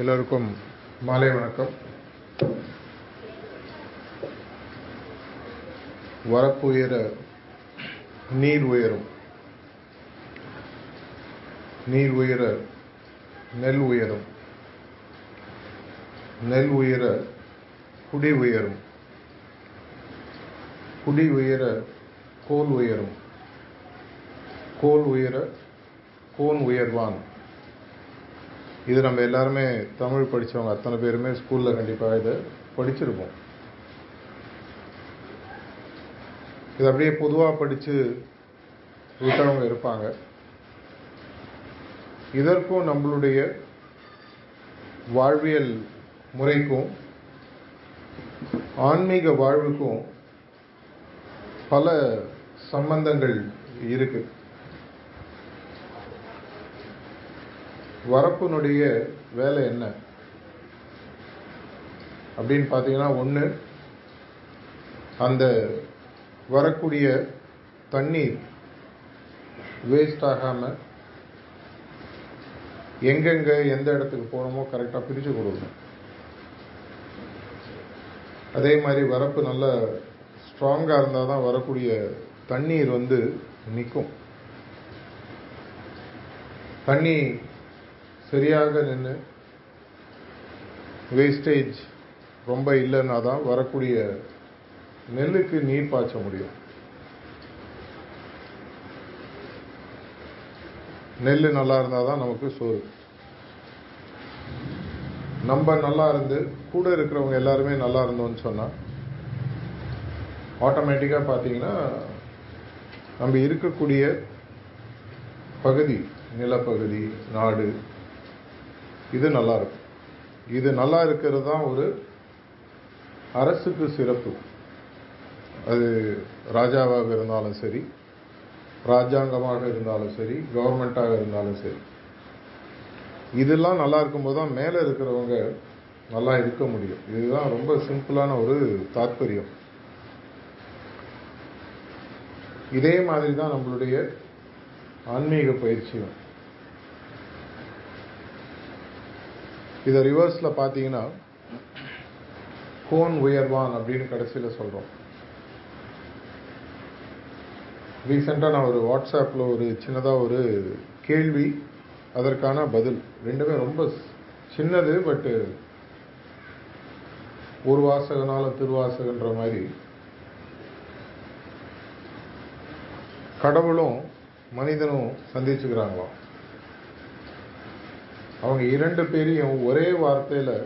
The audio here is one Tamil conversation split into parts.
எல்லோருக்கும் மாலை வணக்கம். வரப்பு உயர நீர் உயரும். நீர் உயர நெல் உயரும். நெல் உயர குடி உயரும். குடி உயர கோல் உயரும். கோல் உயர கோன் உயர்வான். இது நம்ம எல்லாருமே தமிழ் படித்தவங்க அத்தனை பேருமே ஸ்கூலில் கண்டிப்பாக இதை படிச்சிருப்போம். இது அப்படியே பொதுவாக படித்து விட்டவங்க இருப்பாங்க. இதற்கும் நம்மளுடைய வாழ்வியல் முறைக்கும் ஆன்மீக வாழ்வுக்கும் பல சம்பந்தங்கள் இருக்குது வரப்பினுடைய வேலை என்ன? அப்படின்னு பார்த்தீங்கன்னா ஒன்று அந்த வரக்கூடிய தண்ணீர் வேஸ்ட் ஆகாமல் எங்கெங்கே எந்த இடத்துக்கு போகணுமோ கரெக்டாக பிரித்து கொடுக்கணும். அதே மாதிரி வரப்பு நல்ல ஸ்ட்ராங்காக இருந்தால் தான் வரக்கூடிய தண்ணீர் வந்து நிற்கும் தண்ணி சரியாக நின்று வேஸ்டேஜ் ரொம்ப இல்லைன்னா தான் வரக்கூடிய நெல்லுக்கு நீர் பாய்ச்ச முடியும். நெல் நல்லா இருந்தால் தான் நமக்கு சோறு. நம்ம நல்லா இருந்து கூட இருக்கிறவங்க எல்லாருமே நல்லா இருந்தோம்னு சொன்னால் ஆட்டோமேட்டிக்காக பார்த்தீங்கன்னா நம்ம இருக்கக்கூடிய பகுதி நிலப்பகுதி நாடு இது நல்லா இருக்கும் இது நல்லா இருக்கிறது தான் ஒரு அரசுக்கு சிறப்பு. அது ராஜாவாக இருந்தாலும் சரி ராஜாங்கமாக இருந்தாலும் சரி கவர்மெண்ட்டாக இருந்தாலும் சரி. இதெல்லாம் நல்லா இருக்கும்போது தான் மேலே இருக்கிறவங்க நல்லா இருக்க முடியும். இதுதான் ரொம்ப சிம்பிளான ஒரு தாத்பரியம். இதே மாதிரி தான் நம்மளுடைய ஆன்மீக பயிற்சியும். இதை ரிவர்ஸில் பார்த்தீங்கன்னா கோன் உயர்வான் அப்படின்னு கடைசியில் சொல்கிறோம் ரீசெண்டாக நான் ஒரு வாட்ஸ்அப்பில் ஒரு சின்னதாக ஒரு கேள்வி அதற்கான பதில். ரெண்டுமே ரொம்ப சின்னது பட்டு ஒரு வாசகனால திருவாசகன்ற மாதிரி. கடவுளும் மனிதனும் சந்திச்சுக்கிறாங்களாம். அவங்க இரண்டு பேரையும் ஒரே வார்த்தையில்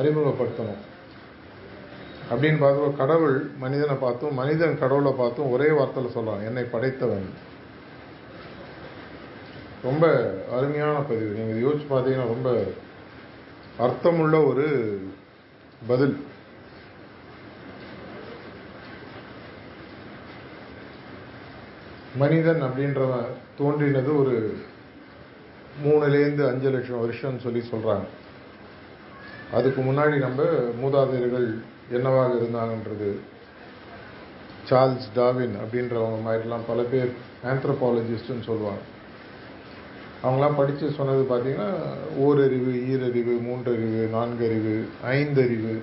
அறிமுகப்படுத்தணும். அப்படின்னு பார்த்து கடவுள் மனிதனை பார்த்தும் மனிதன் கடவுளை பார்த்தும் ஒரே வார்த்தையில் சொல்லலாம் என்னை படைத்தவன். ரொம்ப அருமையான பதிவு. நீங்கள் யோசிச்சு பார்த்தீங்கன்னா ரொம்ப அர்த்தமுள்ள ஒரு பதில். மனிதன் அப்படின்றவன் தோன்றினது ஒரு மூணுலேருந்து அஞ்சு லட்சம் வருஷம்னு சொல்லி சொல்கிறாங்க அதுக்கு முன்னாடி நம்ம மூதாதையர்கள் என்னவாக இருந்தாங்கன்றது சார்ல்ஸ் டாவின் அப்படின்றவங்க மாதிரிலாம் பல பேர் ஆந்த்ரோபாலஜிஸ்ட்னு சொல்லுவாங்க. அவங்களாம் படித்து சொன்னது பார்த்தீங்கன்னா ஓரறிவு ஈரறிவு மூன்றறிவு நான்கறிவு ஐந்தறிவு.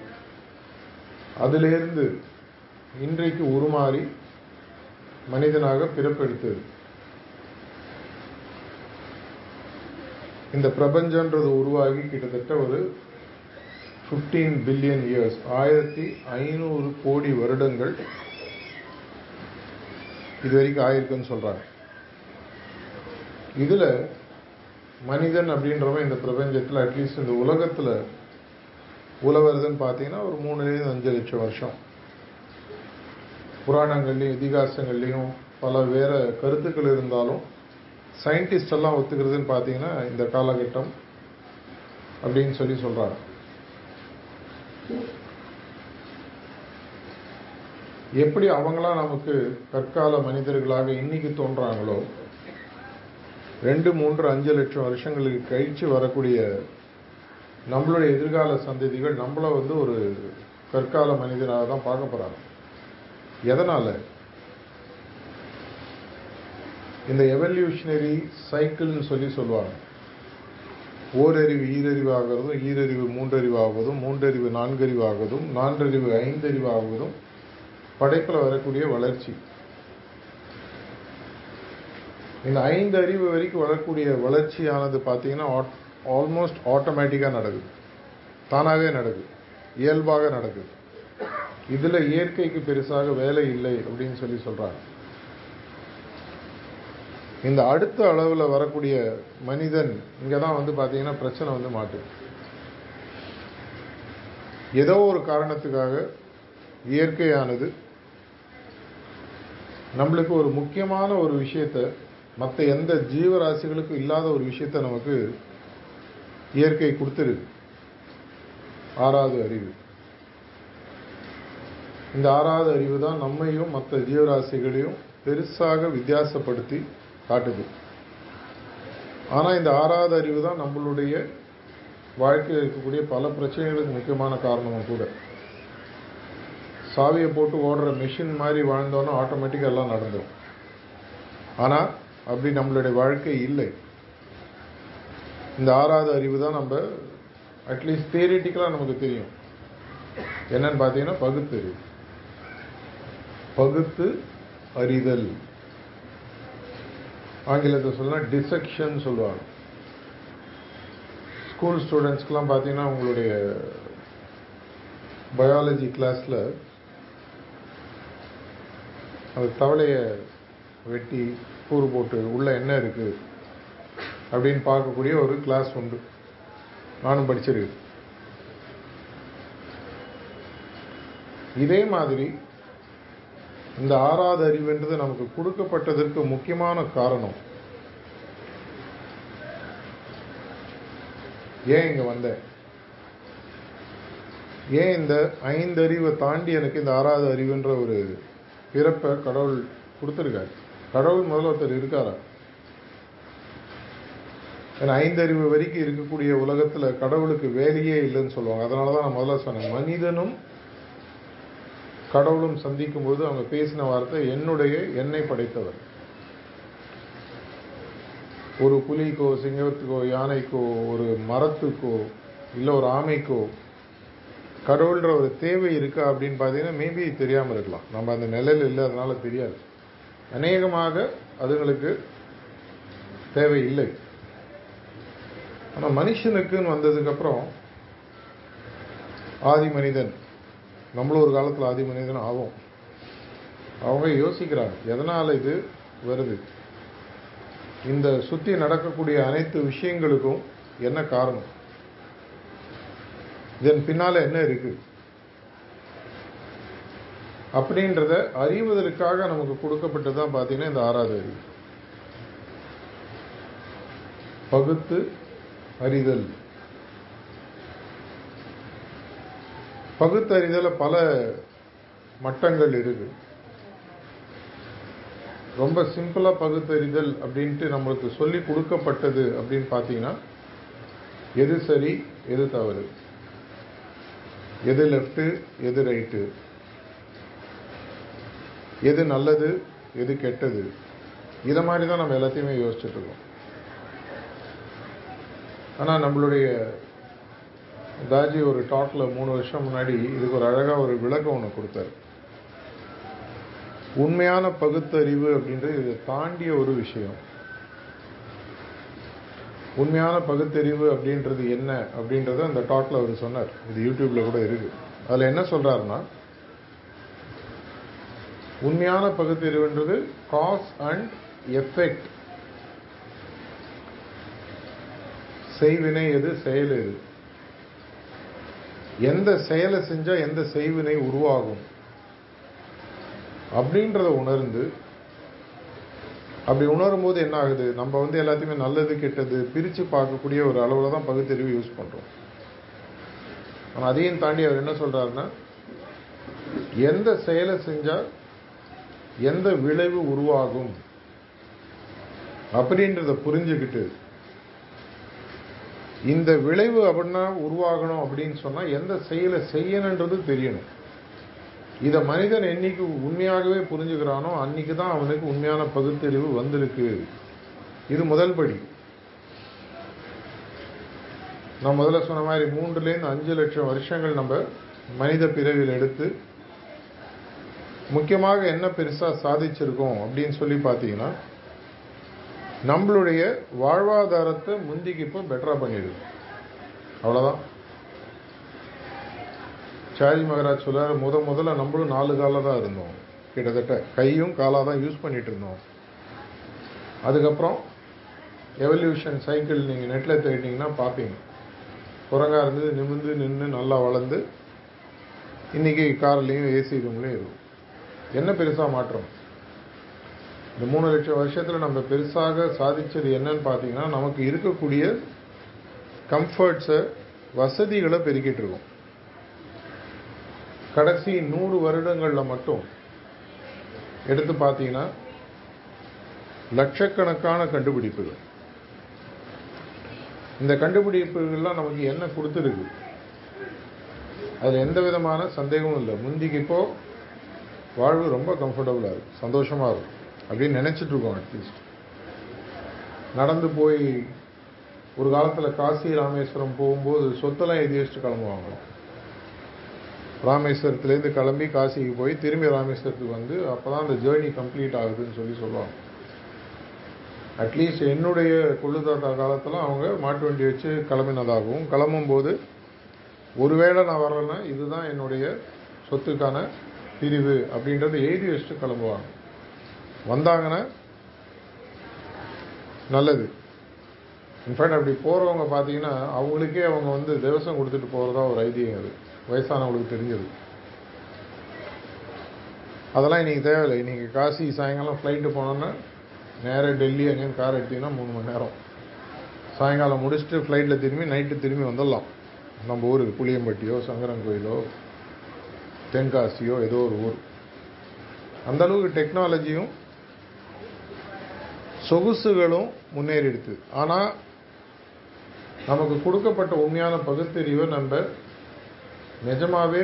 அதிலேருந்து இன்றைக்கு உருமாறி மனிதனாக பிறப்பெடுத்தது. இந்த பிரபஞ்சன்றது உருவாகி கிட்டத்தட்ட ஒரு ஃபிஃப்டீன் பில்லியன் இயர்ஸ் ஆயிரத்தி ஐநூறு கோடி வருடங்கள். இது வரைக்கும் ஆயிருக்குன்னு சொல்கிறாங்க இதில் மனிதன் அப்படின்றவன் இந்த பிரபஞ்சத்தில் அட்லீஸ்ட் இந்த உலகத்தில் உழவருதுன்னு பார்த்தீங்கன்னா ஒரு மூணுலேருந்து அஞ்சு லட்சம் வருஷம். புராணங்கள்லேயும் இதிகாசங்கள்லேயும் பல வேறு கருத்துக்கள் இருந்தாலும் சயின்டிஸ்ட் எல்லாம் ஒத்துக்கிறதுன்னு பார்த்தீங்கன்னா இந்த காலகட்டம் அப்படின்னு சொல்லி சொல்றாங்க. எப்படி அவங்களாம் நமக்கு கற்கால மனிதர்களாக இன்னைக்கு தோன்றாங்களோ ரெண்டு மூன்று அஞ்சு லட்சம் வருஷங்களுக்கு கழிச்சு வரக்கூடிய நம்மளுடைய எதிர்கால சந்ததிகள் நம்மள வந்து ஒரு கற்கால மனிதனாக தான் பார்க்க போகிறாங்க எதனால? இந்த எவல்யூஷனரி சைக்கிள்னு சொல்லி சொல்லுவாங்க. ஓரறிவு ஈரறிவு ஆகிறதும் ஈரறிவு மூன்றறிவு ஆகுவதும் மூன்றறிவு நான்கறிவு ஆகுவதும் நான்கறிவு ஐந்தறிவு ஆகுவதும் படைப்பில் வரக்கூடிய வளர்ச்சி. இந்த ஐந்து அறிவு வரைக்கும் வரக்கூடிய வளர்ச்சியானது பார்த்தீங்கன்னா ஆல்மோஸ்ட் ஆட்டோமேட்டிக்காக நடக்குது. தானாகவே நடக்குது. இயல்பாக நடக்குது. இதில் இயற்கைக்கு பெருசாக வேலை இல்லை அப்படின்னு சொல்லி சொல்கிறாங்க இந்த அடுத்த அளவில் வரக்கூடிய மனிதன் இங்கே தான் வந்து பார்த்தீங்கன்னா பிரச்சனை வந்து மாட்டு ஏதோ ஒரு காரணத்துக்காக இயற்கையானது நம்மளுக்கு ஒரு முக்கியமான ஒரு விஷயத்தை மற்ற எந்த ஜீவராசிகளுக்கும் இல்லாத ஒரு விஷயத்தை நமக்கு இயற்கை கொடுத்துருது. ஆறாவது அறிவு. இந்த ஆறாவது அறிவு தான் நம்மையும் மற்ற ஜீவராசிகளையும் பெருசாக வித்தியாசப்படுத்தி காட்டுது. ஆனால் இந்த ஆறாவது அறிவு தான் நம்மளுடைய வாழ்க்கையில் இருக்கக்கூடிய பல பிரச்சனைகளுக்கு முக்கியமான காரணமும் கூட. சாவியை போட்டு ஓடுற மிஷின் மாதிரி வாழ்ந்தோன்னா ஆட்டோமேட்டிக்காக எல்லாம் நடந்துடும் ஆனால் அப்படி நம்மளுடைய வாழ்க்கை இல்லை. இந்த ஆறாவது அறிவு தான் நம்ம அட்லீஸ்ட் தியரிட்டிக்கலாக நமக்கு தெரியும். என்னன்னு பார்த்தீங்கன்னா பகுத்தறிவு. பகுத்து அறிதல். ஆங்கிலத்தை சொல்லலாம் டிசெக்ஷன் சொல்லுவாங்க. ஸ்கூல் ஸ்டூடெண்ட்ஸ்க்கெலாம் பார்த்தீங்கன்னா உங்களுடைய பயாலஜி கிளாஸில் அது தவளையை வெட்டி கூறு போட்டு உள்ளே என்ன இருக்குது அப்படின்னு பார்க்கக்கூடிய ஒரு கிளாஸ் உண்டு. நானும் படிச்சிருக்கு இதே மாதிரி இந்த ஆறாவது அறிவுன்றது நமக்கு கொடுக்கப்பட்டதற்கு முக்கியமான காரணம். ஏன் இங்க வந்தேன் ஏன் இந்த ஐந்து அறிவை தாண்டி எனக்கு இந்த ஆறாவது அறிவுன்ற ஒரு பிறப்பை கடவுள் கொடுத்துருக்காரு? கடவுள் முதல்ல ஒருத்தர் இருக்காரா? ஏன்னா ஐந்தறிவு வரைக்கும் இருக்கக்கூடிய உலகத்துல கடவுளுக்கு வேலையே இல்லைன்னு சொல்லுவாங்க. அதனால தான் நான் முதல்ல சொன்னேன் மனிதனும் கடவுளும் சந்திக்கும் போது அவங்க பேசின வார்த்தை என்னுடைய என்னை படைத்தவர். ஒரு புலிக்கோ சிங்கத்துக்கோ யானைக்கோ ஒரு மரத்துக்கோ இல்லை ஒரு ஆமைக்கோ கடவுள்ன்ற ஒரு தேவை இருக்கா அப்படின்னு பார்த்தீங்கன்னா மேபி தெரியாமல் இருக்கலாம். நம்ம அந்த நிலையில் இல்லை அதனால தெரியாது. அநேகமாக அதுங்களுக்கு தேவை இல்லை. ஆனால் மனுஷனுக்குன்னு வந்ததுக்கப்புறம் ஆதி மனிதன் நம்மளும் ஒரு காலத்தில் ஆதி மனிதன் ஆகும் அவங்க யோசிக்கிறாங்க எதனால் இது வருது? இந்த சுற்றி நடக்கக்கூடிய அனைத்து விஷயங்களுக்கும் என்ன காரணம்? இதன் பின்னால என்ன இருக்கு? அப்படின்றத அறிவதற்காக நமக்கு கொடுக்கப்பட்டதான் பார்த்தீங்கன்னா இந்த ஆறாவது அறிவு. பகுத்து அறிதல். பகுத்தறிதல பல மட்டங்கள் இருக்கு ரொம்ப சிம்பிளா பகுத்தறிதல் அப்படின்ட்டு நம்மளுக்கு சொல்லி கொடுக்கப்பட்டது அப்படின்னு பார்த்தீங்கன்னா எது சரி எது தவறு? எது லெஃப்ட் எது ரைட்டு எது நல்லது எது கெட்டது? இதை மாதிரி தான் நம்ம எல்லாத்தையுமே யோசிச்சுட்டு இருக்கோம். ஆனால் நம்மளுடைய தாஜி ஒரு டாக்ல மூணு வருஷம் முன்னாடி இதுக்கு ஒரு அழகாக ஒரு விளக்கம் ஒன்று கொடுத்தாரு. உண்மையான பகுத்தறிவு அப்படின்றது இதை தாண்டிய ஒரு விஷயம். உண்மையான பகுத்தறிவு அப்படின்றது என்ன அப்படின்றத அந்த டாக்ல அவர் சொன்னார். இது யூடியூப்ல கூட இருக்கு. அதில் என்ன சொல்றாருன்னா உண்மையான பகுத்தறிவுன்றது காஸ் அண்ட் எஃபெக்ட் செய்வினை எது செயல் எது? எந்த செயலை செஞ்சா எந்த செய்வினை உருவாகும்? அப்படின்றத உணர்ந்து அப்படி உணரும் போது என்ன ஆகுது? நம்ம வந்து எல்லாத்தையுமே நல்லது கெட்டது பிரித்து பார்க்கக்கூடிய ஒரு அளவில் தான் பகுத்தறிவு யூஸ் பண்ணுறோம் ஆனால் அதையும் தாண்டி அவர் என்ன சொல்கிறாருன்னா எந்த செயலை செஞ்சால் எந்த விளைவு உருவாகும்? அப்படின்றத புரிஞ்சுக்கிட்டு இந்த விளைவு அப்படின்னா உருவாகணும் அப்படின்னு சொன்னால் எந்த செயலை செய்யணுன்றது தெரியணும். இதை மனிதன் என்னைக்கு உண்மையாகவே புரிஞ்சுக்கிறானோ அன்னைக்கு தான் அவனுக்கு உண்மையான பகுத்தறிவு வந்திருக்கு. இது முதல் படி. நான் முதல்ல சொன்ன மாதிரி மூன்றுலேருந்து அஞ்சு லட்சம் வருஷங்கள் நம்ம மனித பிறவியில் எடுத்து முக்கியமாக என்ன பெருசாக சாதிச்சிருக்கோம் அப்படின்னு சொல்லி பார்த்தீங்கன்னா நம்மளுடைய வாழ்வாதாரத்தை முந்திக்கு இப்போ பெட்டராக பண்ணிடுது. அவ்வளோதான் சாரி மகராஜ் சொல்றாரு முத முதல்ல நம்மளும் நாலு காலில் தான் இருந்தோம். கிட்டத்தட்ட கையும் காலாக தான் யூஸ் பண்ணிட்டு இருந்தோம். அதுக்கப்புறம் எவல்யூஷன் சைக்கிள் நீங்கள் நெட்டில் தேடினீங்கன்னா பார்ப்பீங்க குரங்கா இருந்தது நிமிந்து நின்று நல்லா வளர்ந்து இன்னைக்கு கார்லேயும் ஏசி ரூம்லேயும் இருக்கும் என்ன பெருசாக மாற்றம்? இந்த மூணு லட்சம் வருஷத்தில் நம்ம பெருசாக சாதிச்சது என்னன்னு பார்த்தீங்கன்னா நமக்கு இருக்கக்கூடிய கம்ஃபர்ட்ஸை வசதிகளை பெருக்கிட்டு இருக்கோம். கடைசி நூறு வருடங்களில் மட்டும் எடுத்து பார்த்தீங்கன்னா லட்சக்கணக்கான கண்டுபிடிப்புகள். இந்த கண்டுபிடிப்புகள்லாம் நமக்கு என்ன கொடுத்துருக்கு? அதில் எந்த விதமான சந்தேகமும் இல்லை. முந்திக்கு இப்போ வாழ்வு ரொம்ப கம்ஃபர்டபுளாக இருக்கும் சந்தோஷமாக இருக்கும் அப்படின்னு நினச்சிட்டு இருக்கோம் அட்லீஸ்ட் நடந்து போய் ஒரு காலத்தில் காசி ராமேஸ்வரம் போகும்போது சொத்தெல்லாம் எழுதி வச்சுட்டு கிளம்புவாங்க. ராமேஸ்வரத்துலேருந்து கிளம்பி காசிக்கு போய் திரும்பி ராமேஸ்வரத்துக்கு வந்து அப்போ தான் அந்த ஜேர்னி கம்ப்ளீட் ஆகுதுன்னு சொல்லி சொல்லுவாங்க. அட்லீஸ்ட் என்னுடைய கொள்ளு காலத்தில் அவங்க மாட்டு வண்டி வச்சு கிளம்பினதாகவும் கிளம்பும்போது ஒருவேளை நான் வரலைன்னா இதுதான் என்னுடைய சொத்துக்கான பிரிவு அப்படின்றத எழுதி வச்சுட்டு கிளம்புவாங்க. வந்தாங்கன்னா நல்லது. இன்ஃபேக்ட் அப்படி போகிறவங்க பார்த்தீங்கன்னா அவங்களுக்கே அவங்க வந்து திவசம் கொடுத்துட்டு போகிறதா ஒரு ஐதீகம் அது. வயசானவங்களுக்கு தெரிஞ்சது. அதெல்லாம் இன்றைக்கி தேவையில்லை. இன்றைக்கி காசி சாயங்காலம் ஃப்ளைட்டு போனோன்னா நேராக டெல்லி அங்கேயும் கார் எடுத்தீங்கன்னா மூணு மணி நேரம். சாயங்காலம் முடிச்சுட்டு ஃப்ளைட்டில் திரும்பி நைட்டு திரும்பி வந்துடலாம். நம்ம ஊருக்கு புளியம்பட்டியோ சங்கரன் கோயிலோ தென்காசியோ ஏதோ ஒரு ஊர். அந்தளவுக்கு டெக்னாலஜியும் சொகுசுகளும் முன்னேறிடுது. ஆனால் நமக்கு கொடுக்கப்பட்ட உண்மையான பகுத்தறிவை நம்ம நிஜமாகவே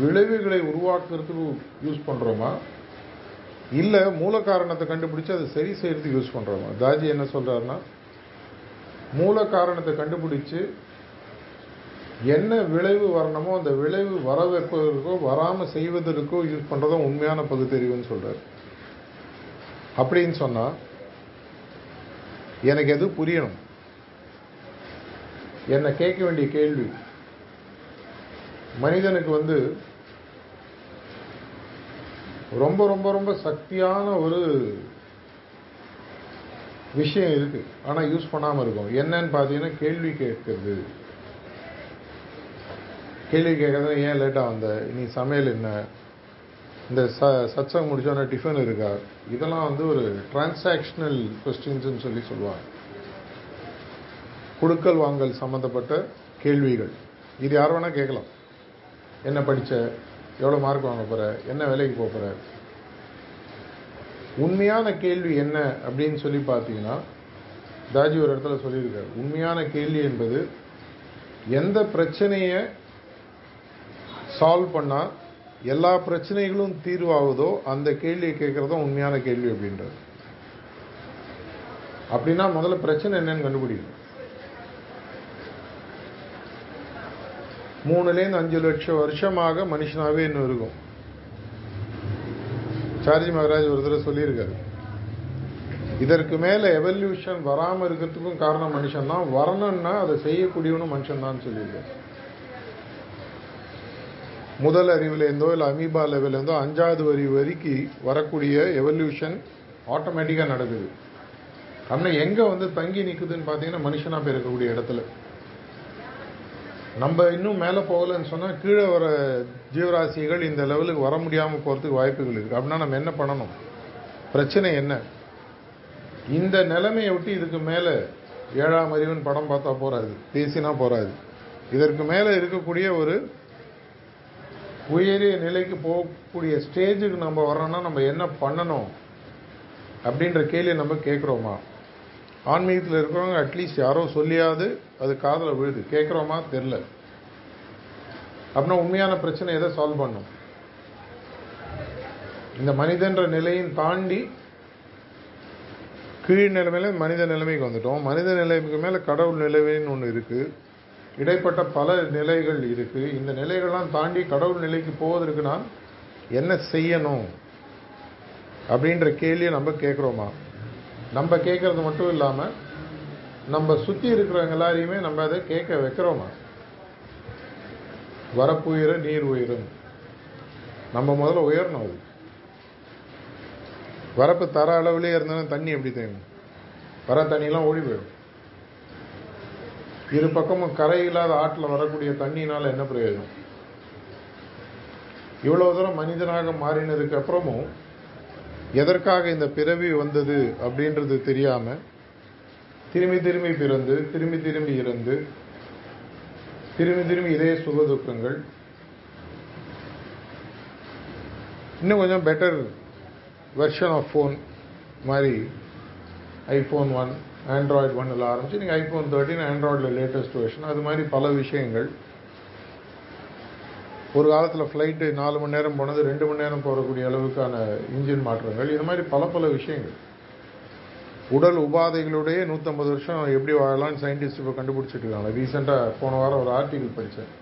விளைவுகளை உருவாக்குறதுக்கு யூஸ் பண்ணுறோமா இல்லை மூல காரணத்தை கண்டுபிடிச்சு அதை சரி செய்கிறதுக்கு யூஸ் பண்ணுறோமா தாஜி என்ன சொல்கிறாருன்னா மூல காரணத்தை கண்டுபிடிச்சு என்ன விளைவு வரணுமோ அந்த விளைவு வர வைப்பதற்கோ வராமல் செய்வதற்கோ யூஸ் பண்ணுறதும் உண்மையான பகுத்தறிவுன்னு சொல்கிறார் அப்படின்னு சொன்னால் எனக்கு எது புரியணும்? என்னை கேட்க வேண்டிய கேள்வி. மனிதனுக்கு வந்து ரொம்ப ரொம்ப ரொம்ப சக்தியான ஒரு விஷயம் இருக்கு. ஆனால் யூஸ் பண்ணாமல் இருக்கும். என்னன்னு பார்த்தீங்கன்னா கேள்வி கேட்கறது. கேள்வி கேட்கறது ஏன் லேட்டாக வந்த? நீ சமையல் என்ன? இந்த ச சத்சங் முடிச்சோன்னா டிஃபன் இருக்கா? இதெல்லாம் வந்து ஒரு டிரான்சாக்ஷனல் கொஸ்டின்ஸ்னு சொல்லி சொல்லுவாங்க. கொடுக்கல் வாங்கல் சம்மந்தப்பட்ட கேள்விகள். இது யார் வேணால் கேட்கலாம். என்ன படித்த எவ்வளோ மார்க் வாங்க போகிற என்ன வேலைக்கு போக போகிற உண்மையான கேள்வி என்ன அப்படின்னு சொல்லி பார்த்தீங்கன்னா தாஜி ஒரு இடத்துல சொல்லியிருக்காரு. உண்மையான கேள்வி என்பது எந்த பிரச்சனையை சால்வ் பண்ணால் எல்லா பிரச்சனைகளும் தீர்வாகுதோ அந்த கேள்வியை கேட்கறது தான் உண்மையான கேள்வி அப்படின்றது. அப்படின்னா முதல்ல பிரச்சனை என்னன்னு கண்டுபிடிக்கணும். மூணுலேருந்து அஞ்சு லட்சம் வருஷமாக மனுஷனாவே இன்னும் இருக்கும். சார்ஜி மகராஜ் ஒரு தடவை சொல்லியிருக்காரு. இதற்கு மேல எவல்யூஷன் வராம இருக்கிறதுக்கும் காரணம் மனுஷன் தான் வரணும்னா அதை செய்யக்கூடியவனும் மனுஷன் தான் சொல்லியிருக்காரு. முதல் அறிவுலேருந்தோ இல்லை அமீபா லெவலேருந்தோ அஞ்சாவது வரி வரைக்கும் வரக்கூடிய எவல்யூஷன் ஆட்டோமேட்டிக்காக நடக்குது. ஆனால் எங்கே வந்து தங்கி நிற்குதுன்னு பார்த்தீங்கன்னா மனுஷனாக போய் இருக்கக்கூடிய இடத்துல. நம்ம இன்னும் மேலே போகலன்னு சொன்னால் கீழே வர ஜீவராசிகள் இந்த லெவலுக்கு வர முடியாமல் போகிறதுக்கு வாய்ப்புகள் இருக்குது அப்படின்னா நம்ம என்ன பண்ணணும்? பிரச்சனை என்ன? இந்த நிலைமையை விட்டு இதுக்கு மேலே ஏழாம் அறிவுன்னு படம் பார்த்தா போகாது பேசினா போகாது இதற்கு மேலே இருக்கக்கூடிய ஒரு உயரிய நிலைக்கு போகக்கூடிய ஸ்டேஜுக்கு நம்ம வரோன்னா நம்ம என்ன பண்ணணும் அப்படின்ற கேள்வியை நம்ம கேட்குறோமா? ஆன்மீகத்தில் இருக்கிறவங்க அட்லீஸ்ட் யாரோ சொல்லியாவது அது காதில் விழுது. கேட்குறோமா? தெரில அப்படின்னா உண்மையான பிரச்சனை எதை சால்வ் பண்ணும்? இந்த மனிதன்ற நிலையும் தாண்டி கீழ் நிலைமையில மனித நிலைமைக்கு வந்துட்டோம். மனித நிலைமைக்கு மேலே கடவுள் நிலைமைன்னு ஒன்று இருக்குது இடைப்பட்ட பல நிலைகள் இருக்குது இந்த நிலைகள்லாம் தாண்டி கடவுள் நிலைக்கு போவதற்கு நான் என்ன செய்யணும் அப்படின்ற கேள்வியை நம்ம கேட்குறோமா? நம்ம கேட்குறது மட்டும் இல்லாமல் நம்ம சுற்றி இருக்கிறவங்க எல்லாரையுமே நம்ம அதை கேட்க வைக்கிறோமா? வரப்பு உயிரும் நீர் உயிரும் நம்ம முதல்ல உயரணும். அது வரப்பு தர அளவுலேயே இருந்தாலும் தண்ணி எப்படி தேங்கும்? வர தண்ணியெல்லாம் ஓடி போயிடும். இரு பக்கமும் கரை இல்லாத ஆற்றில் வரக்கூடிய தண்ணினால் என்ன பிரயோஜனம்? இவ்வளவு தூரம் மனிதனாக மாறினதுக்கு அப்புறமும் எதற்காக இந்த பிறவி வந்தது அப்படின்றது தெரியாமல் திரும்பி திரும்பி பிறந்து திரும்பி திரும்பி இறந்து திரும்பி திரும்பி இதே சுக துக்கங்கள். இன்னும் கொஞ்சம் பெட்டர் வெர்ஷன் ஆஃப் ஃபோன் மாதிரி ஐஃபோன் ஒன் ஆண்ட்ராய்டு ஒன்னில் ஆரம்பித்து நீங்கள் ஐஃபோன் தேர்ட்டின் ஆண்ட்ராய்டில் லேட்டஸ்ட் வெர்ஷன் அது மாதிரி பல விஷயங்கள். ஒரு காலத்தில் ஃப்ளைட்டு நாலு மணி நேரம் போனது ரெண்டு மணி நேரம் போகக்கூடிய அளவுக்கான இன்ஜின் மாற்றங்கள். இது மாதிரி பல பல விஷயங்கள். உடல் உபாதைகளுடைய நூற்றம்பது வருஷம் எப்படி வாழலாம்னு சயின்டிஸ்ட் இப்போ கண்டுபிடிச்சிட்டு இருக்காங்க. ரீசெண்டாக போன வாரம் ஒரு ஆர்டிகிள் படித்தேன்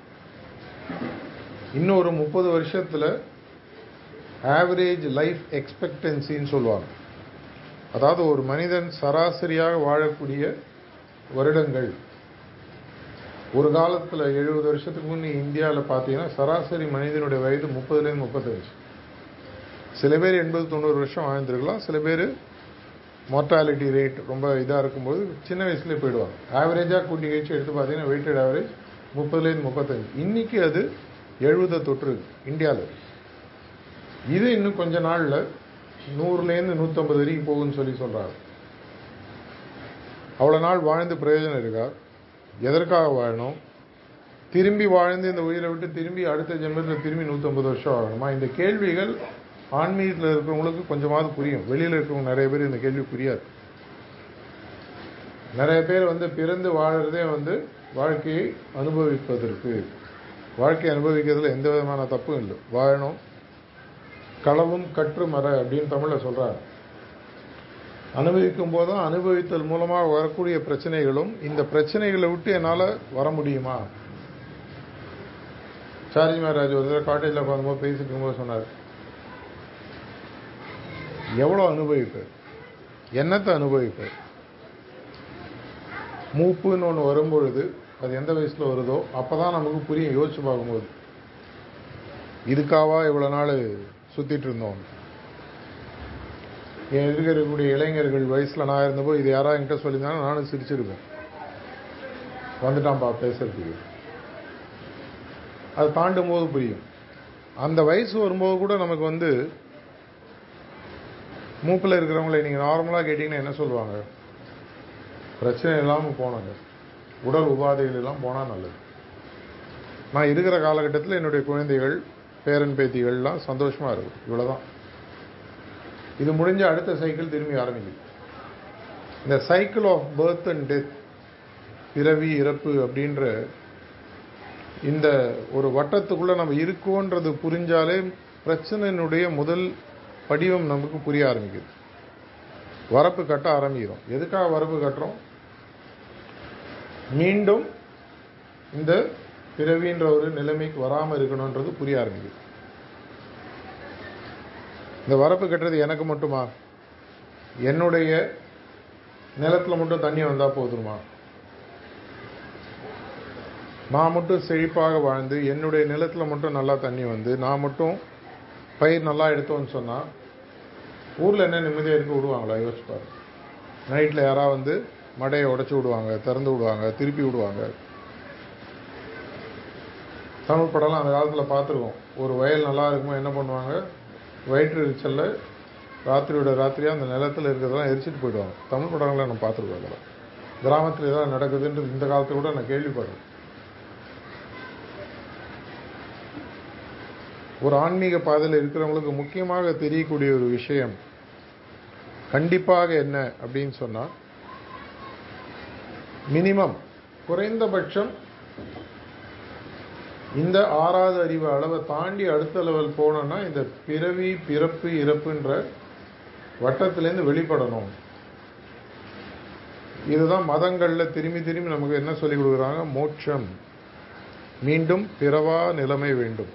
இன்னும் ஒரு முப்பது வருஷத்தில் ஆவரேஜ் லைஃப் எக்ஸ்பெக்டன்சின்னு சொல்லுவாங்க. அதாவது ஒரு மனிதன் சராசரியாக வாழக்கூடிய வருடங்கள். ஒரு காலத்தில் எழுபது வருஷத்துக்கு முன்னே இந்தியாவில் பார்த்தீங்கன்னா சராசரி மனிதனுடைய வயது முப்பதுலேருந்து முப்பத்தஞ்சு. சில பேர் எண்பது தொண்ணூறு வருஷம் வாழ்ந்துருக்கலாம். சில பேர் மோர்டாலிட்டி ரேட் ரொம்ப இதாக இருக்கும்போது சின்ன வயசுலேயே போயிடுவாங்க. ஆவரேஜாக கூட்டி கழிச்சு எடுத்து பார்த்தீங்கன்னா வெயிட்டட் ஆவரேஜ் முப்பதுலேருந்து முப்பத்தஞ்சு. இன்றைக்கி அது எழுபதை தொற்று இந்தியாவில் இது இன்னும் கொஞ்ச நாளில் நூறுலேருந்து நூற்றம்பது வரைக்கும் போகும்னு சொல்லி சொல்கிறார் அவ்வளோ நாள் வாழ்ந்து பிரயோஜனம் இருக்கா? எதற்காக வாழணும்? திரும்பி வாழ்ந்து இந்த உயிரை விட்டு திரும்பி அடுத்த ஜென்மத்தில் திரும்பி நூற்றம்பது வருஷம் ஆகணுமா? இந்த கேள்விகள் ஆன்மீகத்தில் இருக்கிறவங்களுக்கு கொஞ்சமாவது புரியும். வெளியில் இருக்கிறவங்க நிறைய பேர் இந்த கேள்வி புரியாது. நிறைய பேர் வந்து பிறந்து வாழறதே வந்து வாழ்க்கையை அனுபவிப்பதற்கு. வாழ்க்கையை அனுபவிக்கிறதுல எந்த விதமான தப்பும் இல்லை. வாழணும் களவும் கற்று மர அப்படின்னு தமிழில் சொல்கிறார் அனுபவிக்கும் போதும் அனுபவித்தல் மூலமாக வரக்கூடிய பிரச்சனைகளும் இந்த பிரச்சனைகளை விட்டு என்னால் வர முடியுமா? சாரி மகாராஜ் ஒரு தடவை காட்டேஜில் பார்க்கும்போது பேசிட்டு இருக்கும்போது சொன்னார். எவ்வளோ அனுபவிப்பு? என்னத்தை அனுபவிப்பு? மூப்புன்னு ஒன்று வரும்பொழுது அது எந்த வயசில் வருதோ அப்போ தான் நமக்கு புரியும் யோசிச்சு பார்க்கும்போது. இதுக்காவா இவ்வளோ நாள் சுற்றிட்டு இருந்தோம். என் எதிர்க்க இருக்கக்கூடிய இளைஞர்கள் வயசில் நான் இருந்தபோது இது யாராவது என்கிட்ட சொல்லியிருந்தாலும் நானும் சிரிச்சிருப்பேன். வந்துட்டான்ப்பா பேசுறதுக்கு. அது தாண்டும் போது புரியும். அந்த வயசு வரும்போது கூட நமக்கு வந்து மூப்பில் இருக்கிறவங்களை நீங்கள் நார்மலாக கேட்டிங்கன்னா என்ன சொல்லுவாங்க? பிரச்சனை இல்லாமல் போனாங்க. உடல் உபாதைகள் எல்லாம் போனால் நல்லது. நான் இருக்கிற காலகட்டத்தில் என்னுடைய குழந்தைகள் பேரன் பேத்திகள்லாம் சந்தோஷமாக இருக்கும் இவ்வளோதான் இது முடிஞ்ச அடுத்த சைக்கிள் திரும்பி ஆரம்பிக்குது. இந்த cycle of birth and death பிறவி இறப்பு அப்படின்ற இந்த ஒரு வட்டத்துக்குள்ளே நம்ம இருக்கோன்றது புரிஞ்சாலே பிரச்சனையினுடைய முதல் படிவம் நமக்கு புரிய ஆரம்பிக்குது. வரப்பு கட்ட ஆரம்பிக்கிறோம். எதுக்காக வரப்பு கட்டுறோம்? மீண்டும் இந்த பிறவின்ற ஒரு நிலைமைக்கு வராமல் இருக்கணுன்றது புரிய ஆரம்பிக்குது. இந்த வரப்பு கட்டுறது எனக்கு மட்டுமா? என்னுடைய நிலத்தில் மட்டும் தண்ணி வந்தால் போதுமா? நான் மட்டும் செழிப்பாக வாழ்ந்து என்னுடைய நிலத்தில் மட்டும் நல்லா தண்ணி வந்து நான் மட்டும் பயிர் நல்லா எடுத்தோன்னு சொன்னால் ஊரில் என்ன நிம்மதியாக இருக்க விடுவாங்களா? யோசிப்பார் நைட்டில் யாராவது வந்து மடையை உடச்சி விடுவாங்க திறந்து விடுவாங்க திருப்பி விடுவாங்க. தமிழ் படம்லாம் அந்த காலத்தில் பார்த்துருக்கோம். ஒரு வயல் நல்லா இருக்குமோ என்ன பண்ணுவாங்க? வயிற்று எரிச்சலில் ராத்திரியோட ராத்திரியாக அந்த நிலத்தில் இருக்கிறதெல்லாம் எரிச்சிட்டு போயிடுவாங்க. தமிழ் படங்களை நான் பார்த்துருக்கோம் அதெல்லாம். கிராமத்தில் எதாவது நடக்குதுன்றது இந்த காலத்தில் கூட நான் கேள்விப்படுறேன். ஒரு ஆன்மீக பாதையில் இருக்கிறவங்களுக்கு முக்கியமாக தெரியக்கூடிய ஒரு விஷயம் கண்டிப்பாக என்ன அப்படின்னு சொன்னால் மினிமம் குறைந்தபட்சம் இந்த ஆறாவது அறிவு அளவை தாண்டி அடுத்த லெவல் போனோம்னா இந்த பிறவி பிறப்பு இறப்புன்ற வட்டத்திலேருந்து வெளிப்படணும். இதுதான் மதங்களில் திரும்பி திரும்பி நமக்கு என்ன சொல்லிக் கொடுக்குறாங்க? மோட்சம். மீண்டும் பிறவா நிலைமை வேண்டும்.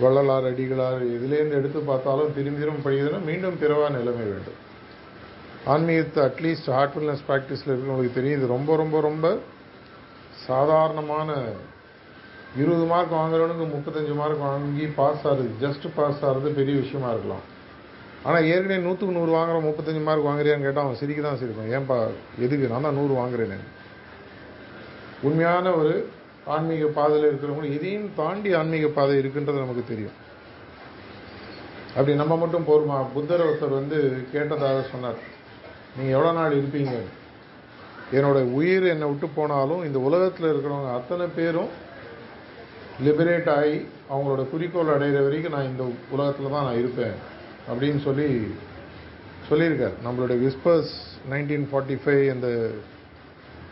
வள்ளலார் அடிகளார் இதுலேருந்து எடுத்து பார்த்தாலும் திரும்பி திரும்ப படிக்கிறதுனா மீண்டும் பிறவா நிலைமை வேண்டும். ஆன்மீகத்தை அட்லீஸ்ட் ஹார்ட்ஃபுல்னஸ் ப்ராக்டிஸில் இருக்கிறவங்களுக்கு தெரியும் இது ரொம்ப ரொம்ப ரொம்ப சாதாரணமான இருபது மார்க் வாங்குறவனுக்கு முப்பத்தஞ்சு மார்க் வாங்கி பாஸ் ஆகுது ஜஸ்ட் பாஸ் ஆகிறது பெரிய விஷயமா இருக்கலாம். ஆனால் ஏற்கனவே நூற்றுக்கு நூறு வாங்குற முப்பத்தஞ்சு மார்க் வாங்குறியான்னு கேட்டால் அவன் சிரிக்க தான் சிரிப்பான். ஏன்பா எதுக்கு? நான் தான் நூறு வாங்குறேன்னு உண்மையான ஒரு ஆன்மீக பாதையில் இருக்கிறவங்க இதையும் தாண்டி ஆன்மீக பாதை இருக்குன்றது நமக்கு தெரியும். அப்படி நம்ம மட்டும் போருமா? புத்தர் ஒருத்தர் வந்து கேட்டதாக சொன்னார். நீங்கள் எவ்வளோ நாள் இருப்பீங்க? என்னோட உயிர் என்னை விட்டு போனாலும் இந்த உலகத்தில் இருக்கிறவங்க அத்தனை பேரும் லிபரேட் ஆகி அவங்களோட குறிக்கோள் அடைகிற வரைக்கும் நான் இந்த உலகத்தில் தான் நான் இருப்பேன் அப்படின்னு சொல்லி சொல்லியிருக்கார். நம்மளுடைய விஸ்பர்ஸ் நைன்டீன் ஃபார்ட்டி ஃபைவ் அந்த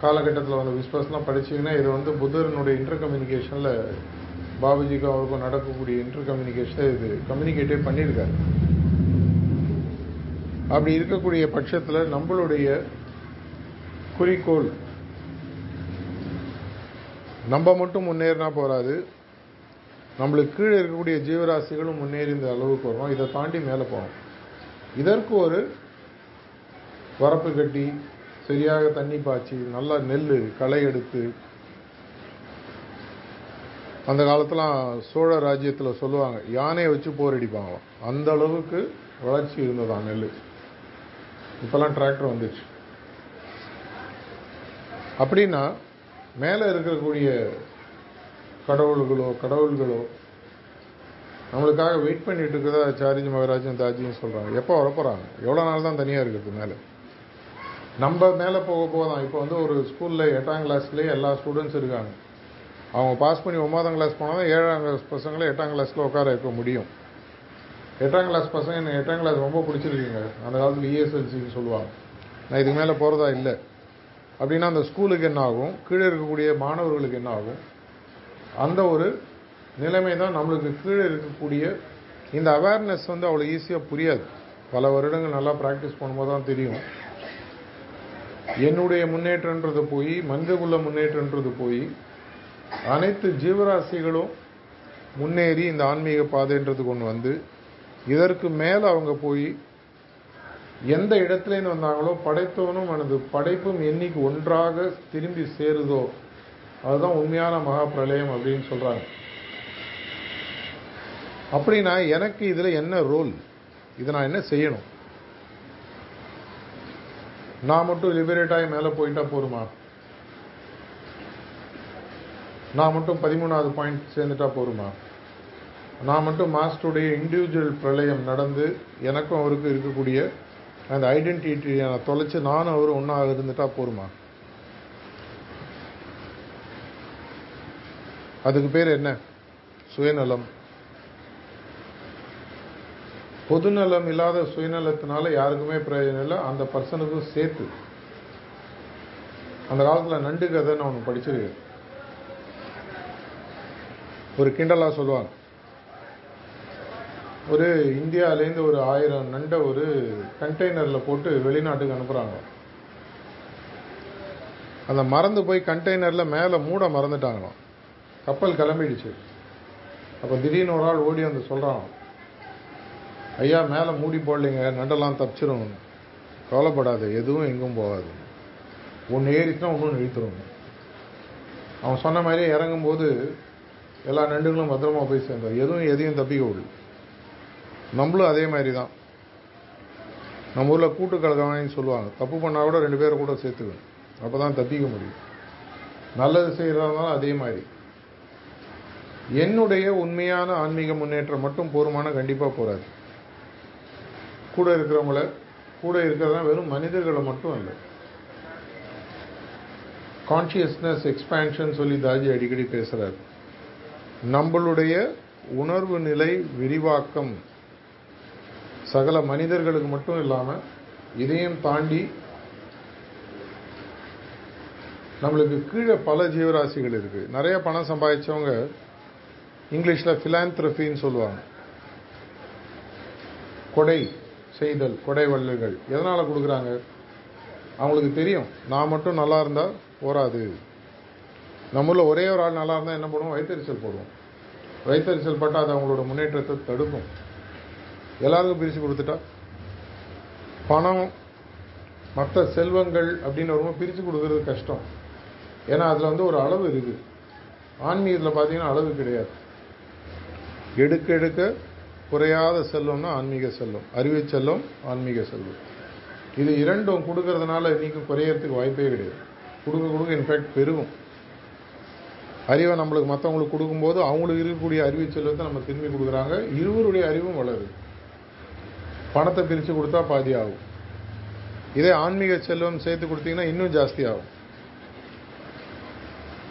காலகட்டத்தில் வந்த விஸ்பர்ஸ்லாம் படிச்சீங்கன்னா இது வந்து புத்தரனுடைய இன்டர் கம்யூனிகேஷனில் பாபுஜிக்கும் அவருக்கும் நடக்கக்கூடிய இன்டர் கம்யூனிகேஷனை இது கம்யூனிகேட்டே பண்ணியிருக்காரு. அப்படி இருக்கக்கூடிய பட்சத்தில் நம்மளுடைய குறிக்கோள் நம்ம மட்டும் முன்னேறினா போராது நம்மளுக்கு கீழே இருக்கக்கூடிய ஜீவராசிகளும் முன்னேறி இந்த அளவுக்கு வரும். இதை தாண்டி மேலே போகணும். இதற்கு ஒரு வரப்பு கட்டி சரியாக தண்ணி பாய்ச்சி நல்லா நெல் களை எடுத்து அந்த காலத்தெலாம் சோழ ராஜ்யத்தில் சொல்லுவாங்க யானையை வச்சு போர் அடிப்பாங்களாம். அந்த அளவுக்கு வளர்ச்சி இருந்ததா நெல் இப்போல்லாம் டிராக்டர் வந்துச்சு அப்படின்னா மேலே இருக்கக்கூடிய கடவுள்களோ கடவுள்களோ நம்மளுக்காக வெயிட் பண்ணிட்டு இருக்கிறதா சாரிஜி மகராஜும் தாஜியும் சொல்கிறாங்க எப்போ வரப்போகிறாங்க எவ்வளோ நாள் தான் தனியாக இருக்கிறது மேலே? நம்ம மேலே போக போதான் இப்போ வந்து ஒரு ஸ்கூலில் எட்டாம் கிளாஸ்லேயே எல்லா ஸ்டூடெண்ட்ஸ் இருக்காங்க. அவங்க பாஸ் பண்ணி ஒன்பதாம் கிளாஸ் போனால் தான் ஏழாம் கிளாஸ் பசங்களை எட்டாம் கிளாஸில் உட்கார வைக்க முடியும். எட்டாம் கிளாஸ் பசங்க எனக்கு எட்டாம் கிளாஸ் ரொம்ப பிடிச்சிருக்கீங்க? அந்த காலத்தில் இஎஸ்எல்சின்னு சொல்லுவாங்க. நான் இதுக்கு மேலே போகிறதா இல்லை. அப்படின்னா அந்த ஸ்கூலுக்கு என்ன ஆகும்? கீழே இருக்கக்கூடிய மாணவர்களுக்கு என்ன ஆகும்? அந்த ஒரு நிலைமை தான் நம்மளுக்கு கீழே இருக்கக்கூடிய இந்த அவேர்னஸ் வந்து அவ்வளோ ஈஸியாக புரியாது. பல வருடங்கள் நல்லா ப்ராக்டிஸ் பண்ணும்போது தான் தெரியும். என்னுடைய முன்னேற்றன்றது போய் மனிதகுல முன்னேற்றன்றது போய் அனைத்து ஜீவராசிகளும் முன்னேறி இந்த ஆன்மீக பாதைன்றது கொண்டு வந்து இதற்கு மேலே அவங்க போய் எந்த இடத்துலேருந்து வந்தாங்களோ படைத்தவனும் எனது படைப்பும் என்னைக்கு ஒன்றாக திரும்பி சேருதோ அதுதான் உண்மையான மகா பிரளயம் அப்படின்னு சொல்கிறாங்க அப்படின்னா எனக்கு இதில் என்ன ரோல் இதை நான் என்ன செய்யணும்? நான் மட்டும் லிபரேட் ஆகி மேலே போயிட்டா போருமா நான் மட்டும் பதிமூணாவது பாயிண்ட் சேர்ந்துட்டா போருமா நான் மட்டும் மாஸ்டருடைய இண்டிவிஜுவல் பிரளயம் நடந்து எனக்கும் அவருக்கும் இருக்கக்கூடிய அந்த ஐடென்டிட்டியை நான் தொலைச்சு நானும் அவரும் ஒன்றாக இருந்துட்டா போருமா? அதுக்கு பேர் என்ன? சுயநலம். பொதுநலம் இல்லாத சுயநலத்தினால யாருக்குமே பிரயோஜனம் இல்லை. அந்த பர்சனுக்கும் சேர்த்து. அந்த காலத்தில் நண்டு கதைன்னு ஒன்று படிச்சிருக்கேன். ஒரு கிண்டலாக சொல்லுவாங்க. ஒரு இந்தியாவிலேருந்து ஒரு ஆயிரம் நண்டை ஒரு கண்டெய்னரில் போட்டு வெளிநாட்டுக்கு அனுப்புகிறாங்க அந்த மறந்து போய் கண்டெய்னரில் மேலே மூட மறந்துட்டாங்களாம். கப்பல் கிளம்பிடுச்சு. அப்போ திடீர்னு ஒரு ஆள் ஓடி வந்து சொல்கிறான் ஐயா மேலே மூடி போடலைங்க நண்டெல்லாம் தப்பிச்சிரும் கவலைப்படாது எதுவும் எங்கும் போகாது. ஒன்று ஏறிச்சுன்னா ஒன்று இழுத்துரும். அவன் சொன்ன மாதிரியே இறங்கும்போது எல்லா நண்டுகளும் பத்திரமா போய் சேர்ந்தான் எதுவும் எதையும் தப்பிக்க விடல நம்மளும் அதே மாதிரி தான் நம்ம ஊரில் கூட்டு கலகவாயின்னு சொல்லுவாங்க. தப்பு பண்ணால் கூட ரெண்டு பேரை கூட சேர்த்துக்கணும். அப்போ தான் தப்பிக்க முடியும். நல்லது செய்கிறதாலும் அதே மாதிரி. என்னுடைய உண்மையான ஆன்மீக முன்னேற்றம் மட்டும் போருமான கண்டிப்பாக போகாது கூட இருக்கிறவங்கள கூட இருக்கிறதா வெறும் மனிதர்களை மட்டும் இல்லை கான்ஷியஸ்னஸ் எக்ஸ்பேன்ஷன் சொல்லி தாஜி அடிக்கடி பேசுகிறார் நம்மளுடைய உணர்வு நிலை விரிவாக்கம் சகல மனிதர்களுக்கு மட்டும் இல்லாமல் இதையும் தாண்டி நம்மளுக்கு கீழே பல ஜீவராசிகள் இருக்கு. நிறைய பணம் சம்பாதிச்சவங்க இங்கிலீஷில் ஃபிலான்த்ரஃபின்னு சொல்லுவாங்க. கொடை செய்தல் கொடை வள்ளல்கள் எதனால் கொடுக்குறாங்க? அவங்களுக்கு தெரியும். நான் மட்டும் நல்லா இருந்தால் போராது நம்மள ஒரே ஒரு ஆள் நல்லா இருந்தால் என்ன பண்ணுவோம்? வயிற்றுச்சல் போடுவோம். வயிற்றுச்சல் பட்டால் அது அவங்களோட முன்னேற்றத்தை தடுக்கும். எல்லாருக்கும் பிரித்து கொடுத்துட்டா? பணம் மற்ற செல்வங்கள் அப்படின்னு வரும்போது பிரித்து கொடுக்கறது கஷ்டம். ஏன்னா அதில் வந்து ஒரு அளவு இருக்குது. ஆன்மீகத்தில் பார்த்தீங்கன்னா அளவு கிடையாது. எடுக்க எடுக்க குறையாத செல்வம்னா ஆன்மீக செல்வம். அறிவு செல்வம் ஆன்மீக செல்வம். இது இரண்டும் கொடுக்கறதுனால இன்றைக்கும் குறையறதுக்கு வாய்ப்பே கிடையாது. கொடுக்க கொடுக்க இன்ஃபேக்ட் பெருகும். அறிவை நம்மளுக்கு மற்றவங்களுக்கு கொடுக்கும்போது அவங்களுக்கு இருக்கக்கூடிய அறிவு செல்வத்தை நம்ம திரும்பி கொடுக்குறாங்க. இருவருடைய அறிவும் வளருது. பணத்தை பிரித்து கொடுத்தா பாதி ஆகும். இதே ஆன்மீக செல்வம் சேர்த்து கொடுத்தீங்கன்னா இன்னும் ஜாஸ்தி ஆகும்.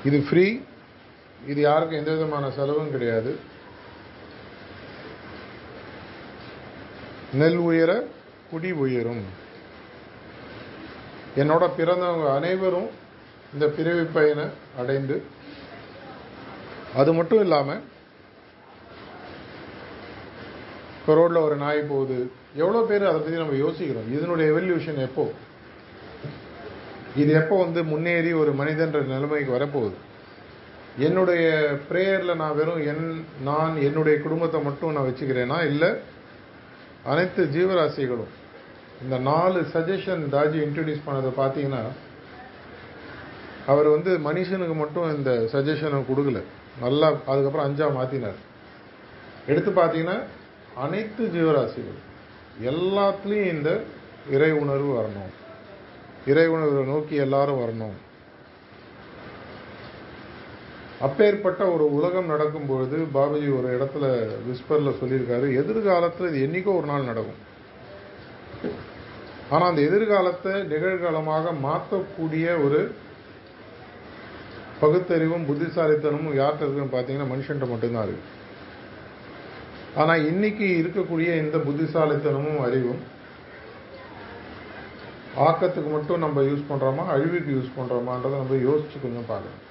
இது ஃப்ரீ இது யாருக்கும் எந்த விதமான செலவும் கிடையாது. நெல் உயர குடி உயரும். என்னோட பிறந்தவங்க அனைவரும் இந்த பிறவி பயனை அடைந்து அது மட்டும் இல்லாமல் இப்போ ரோட்டில் ஒரு நாய் போகுது. எவ்வளோ பேர் அதை பற்றி நம்ம யோசிக்கிறோம். இதனுடைய எவல்யூஷன் எப்போ? இது எப்போ வந்து முன்னேறி ஒரு மனிதன்ற நிலைமைக்கு வரப்போகுது? என்னுடைய ப்ரேயரில் நான் வெறும் என் நான் என்னுடைய குடும்பத்தை மட்டும் நான் வச்சுக்கிறேன்னா இல்லை அனைத்து ஜீவராசிகளும் இந்த நாலு சஜஷன் தாஜி இன்ட்ரடியூஸ் பண்ணதை பார்த்தீங்கன்னா அவர் வந்து மனுஷனுக்கு மட்டும் இந்த சஜஷனை கொடுக்கல. நல்லா அதுக்கப்புறம் அஞ்சா மாற்றினார் எடுத்து பார்த்தீங்கன்னா அனைத்து ஜீவராசிகள் எல்லாத்துலேயும் இந்த இறை உணர்வு வரணும். இறை உணர்வை நோக்கி எல்லாரும் வரணும். அப்பேற்பட்ட ஒரு உலகம் நடக்கும் பொழுது பாபுஜி ஒரு இடத்துல விஸ்பர்ல சொல்லியிருக்காரு எதிர்காலத்தில் இது என்றைக்கோ ஒரு நாள் நடக்கும். ஆனா அந்த எதிர்காலத்தை நிகழ்காலமாக மாற்றக்கூடிய ஒரு பகுத்தறிவும் புத்திசாலித்தனமும் யார்கிட்ட இருக்குன்னு பார்த்தீங்கன்னா மனுஷன்ட்ட மட்டும்தான் இருக்கு. ஆனால் இன்னைக்கு இருக்கக்கூடிய இந்த புத்திசாலித்தனமும் அறிவும் ஆக்கத்துக்கு மட்டும் நம்ம யூஸ் பண்ணுறோமா அழிவுக்கு யூஸ் பண்ணுறோமான்றதை நம்ம யோசிச்சு கொஞ்சம் பார்க்கணும்.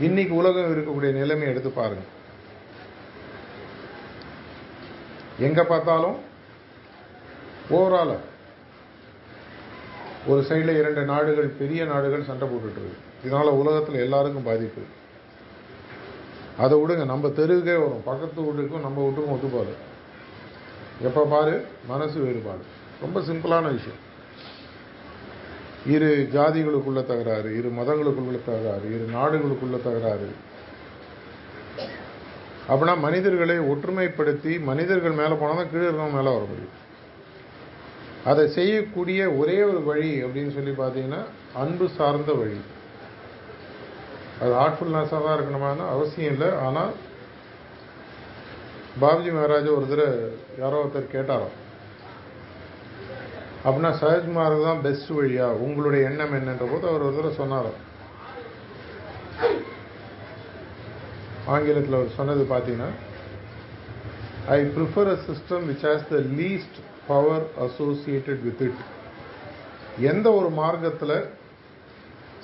இன்னைக்கு உலகம் இருக்கக்கூடிய நிலைமை எடுத்து பாருங்க. எங்க பார்த்தாலும் ஓவரால ஒரு சைடில் இரண்டு நாடுகள் பெரிய நாடுகள் சண்டை போட்டுட்டு இருக்கு. இதனால உலகத்தில் எல்லாருக்கும் பாதிப்பு. அதை விடுங்க. நம்ம தெருவுக்கே வரும். பக்கத்து வீட்டுக்கும் நம்ம வீட்டுக்கும் ஒத்துப்பாரு எப்போ பாரு? மனசு வேறுபாடு. ரொம்ப சிம்பிளான விஷயம். இரு ஜாதிகளுக்குள்ள தகராறு இரு மதங்களுக்குள்ள தகராறு இரு நாடுகளுக்குள்ள தகராறு. அப்படின்னா மனிதர்களை ஒற்றுமைப்படுத்தி மனிதர்கள் மேலே போனால் தான் கீழே இருக்கவங்க மேலே வர முடியும். அதை செய்யக்கூடிய ஒரே ஒரு வழி அப்படின்னு சொல்லி பார்த்தீங்கன்னா அன்பு சார்ந்த வழி. அது ஹார்ட்ஃபுல்னஸாக தான் இருக்கணுமான்னு அவசியம் இல்லை. ஆனால் பாபுஜி மகாராஜ் ஒரு தடவை யாரோ ஒருத்தர் கேட்டாரோ அப்படின்னா சஹஜ்மார்க் தான் பெஸ்ட் வழியா? உங்களுடைய எண்ணம் என்னன்ற போது அவர் ஒரு தடவை சொன்னாரோ ஆங்கிலத்தில் அவர் சொன்னது பார்த்தீங்கன்னா I prefer a system which has the least power associated with it எந்த ஒரு மார்க்கத்தில்